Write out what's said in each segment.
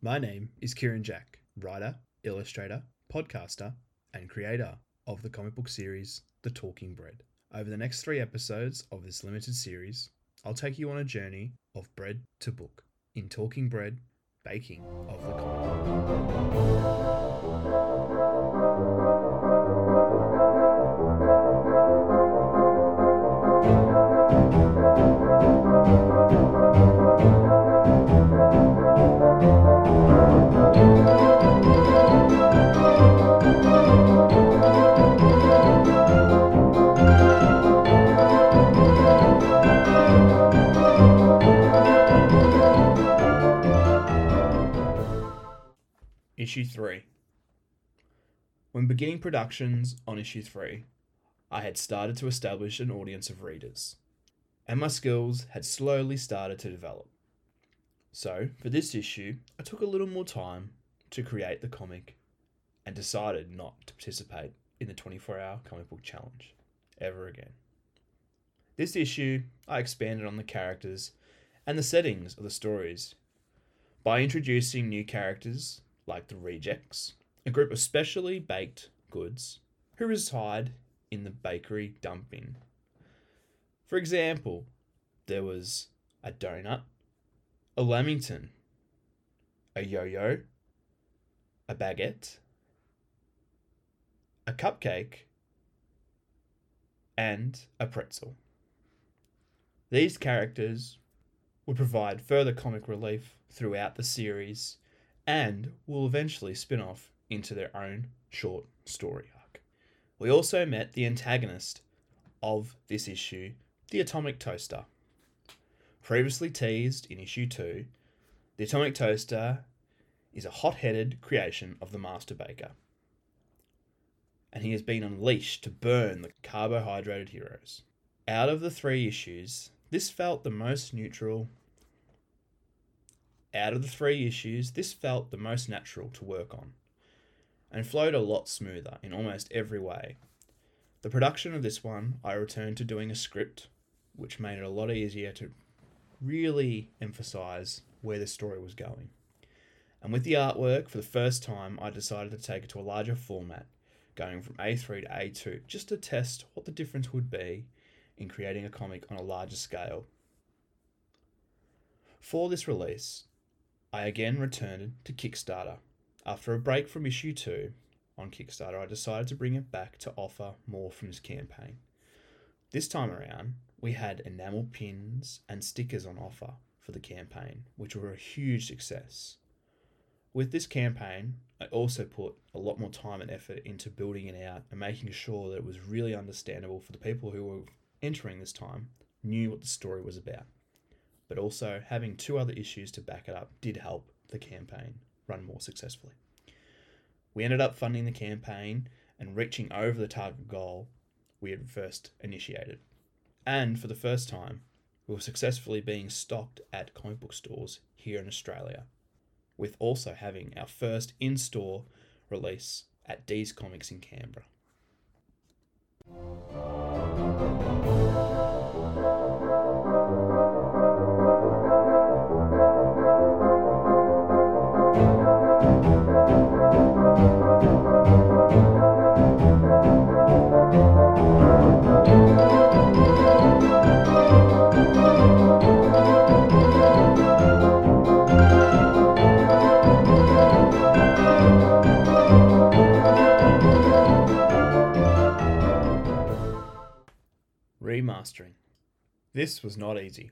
My name is Kieran Jack, writer, illustrator, podcaster, and creator of the comic book series The Talking Bread. Over the next three episodes of this limited series, I'll take you on a journey of bread to book in Talking Bread, baking of the comic. Issue 3 When beginning productions on Issue 3, I had started to establish an audience of readers, and my skills had slowly started to develop. So, for this issue, I took a little more time to create the comic and decided not to participate in the 24 hour comic book challenge ever again. This issue, I expanded on the characters and the settings of the stories by introducing new characters like the Rejects, a group of specially baked goods who reside in the bakery dumping. For example, there was a donut, a lamington, a yo yo, a baguette, a cupcake, and a pretzel. These characters would provide further comic relief throughout the series and will eventually spin off into their own short story arc. We also met the antagonist of this issue, the Atomic Toaster. Previously teased in issue 2, the Atomic Toaster is a hot headed creation of the Master Baker. And he has been unleashed to burn the carbohydrated heroes. Out of the three issues, this felt the most neutral out of the three issues, this felt the most natural to work on, and flowed a lot smoother in almost every way. The production of this one, I returned to doing a script, which made it a lot easier to really emphasize where the story was going. And with the artwork, for the first time, I decided to take it to a larger format, going from A3 to A2, just to test what the difference would be in creating a comic on a larger scale. For this release, I again returned to Kickstarter. After a break from issue 2 on Kickstarter, I decided to bring it back to offer more from this campaign. This time around, we had enamel pins and stickers on offer for the campaign, which were a huge success. With this campaign, I also put a lot more time and effort into building it out and making sure that it was really understandable for the people who were entering this time, knew what the story was about but also having two other issues to back it up did help the campaign run more successfully. We ended up funding the campaign and reaching over the target goal we had first initiated. And for the first time, we were successfully being stocked at comic book stores here in Australia, with also having our first in store release at D's Comics in Canberra. Remastering. This was not easy.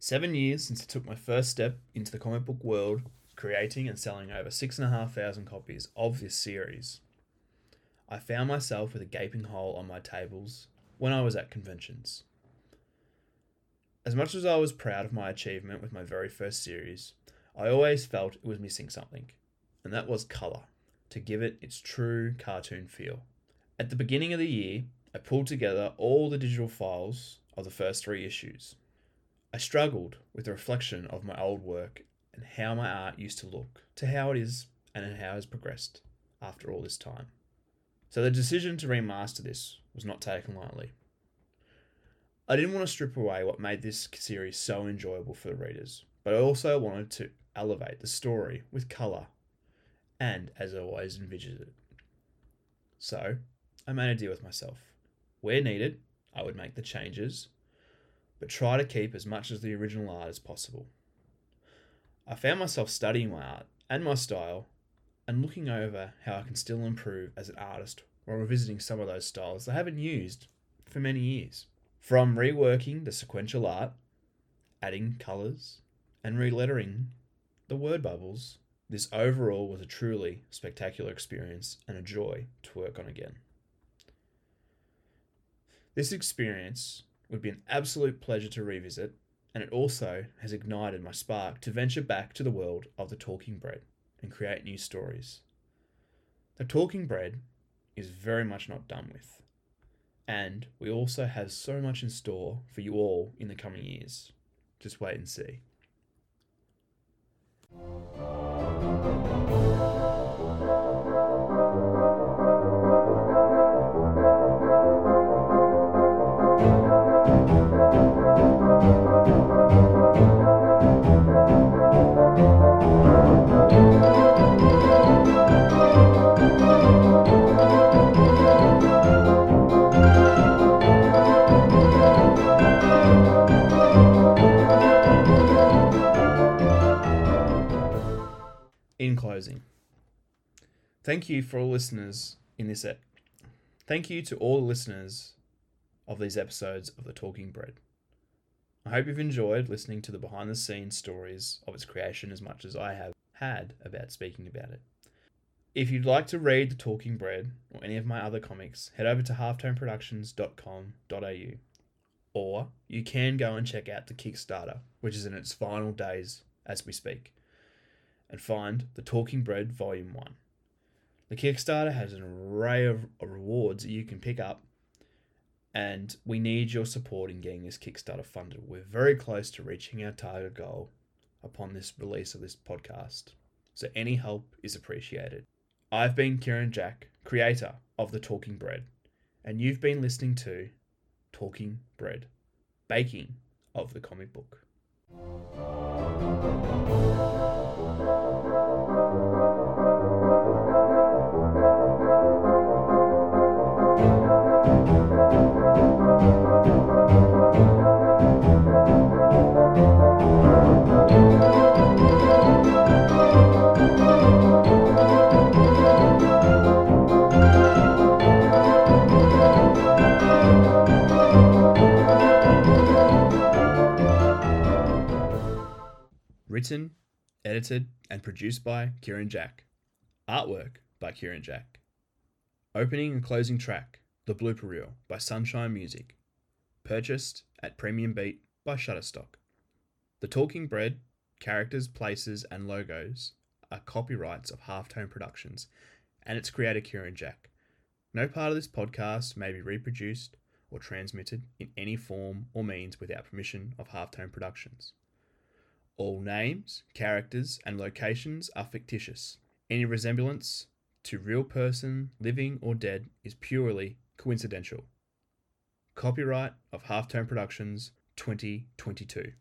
Seven years since I took my first step into the comic book world, creating and selling over six and a half thousand copies of this series. I found myself with a gaping hole on my tables when I was at conventions. As much as I was proud of my achievement with my very first series, I always felt it was missing something, and that was colour, to give it its true cartoon feel. At the beginning of the year, I pulled together all the digital files of the first three issues. I struggled with the reflection of my old work and how my art used to look to how it is and how it has progressed after all this time. So the decision to remaster this was not taken lightly. I didn't want to strip away what made this series so enjoyable for the readers, but I also wanted to elevate the story with colour and as I always envisioned it. So I made a deal with myself. Where needed, I would make the changes, but try to keep as much of the original art as possible. I found myself studying my art and my style and looking over how I can still improve as an artist while revisiting some of those styles I haven't used for many years. From reworking the sequential art, adding colours, and relettering the word bubbles, this overall was a truly spectacular experience and a joy to work on again. This experience would be an absolute pleasure to revisit, and it also has ignited my spark to venture back to the world of the talking bread and create new stories. The talking bread is very much not done with, and we also have so much in store for you all in the coming years. Just wait and see. Thank you for all listeners in this ep. Thank you to all listeners of these episodes of The Talking Bread. I hope you've enjoyed listening to the behind the scenes stories of its creation as much as I have had about speaking about it. If you'd like to read The Talking Bread or any of my other comics, head over to halftoneproductions.com.au or you can go and check out the Kickstarter, which is in its final days as we speak and find The Talking Bread Volume 1. The Kickstarter has an array of rewards that you can pick up, and we need your support in getting this Kickstarter funded. We're very close to reaching our target goal upon this release of this podcast, so any help is appreciated. I've been Kieran Jack, creator of The Talking Bread, and you've been listening to Talking Bread, baking of the comic book. Written, edited, and produced by Kieran Jack. Artwork by Kieran Jack. Opening and closing track, The Blooper Reel by Sunshine Music. Purchased at Premium Beat by Shutterstock. The Talking Bread, characters, places, and logos are copyrights of Halftone Productions and its creator Kieran Jack. No part of this podcast may be reproduced or transmitted in any form or means without permission of Halftone Productions. All names, characters, and locations are fictitious. Any resemblance to real person, living or dead, is purely coincidental. Copyright of Halftone Productions 2022.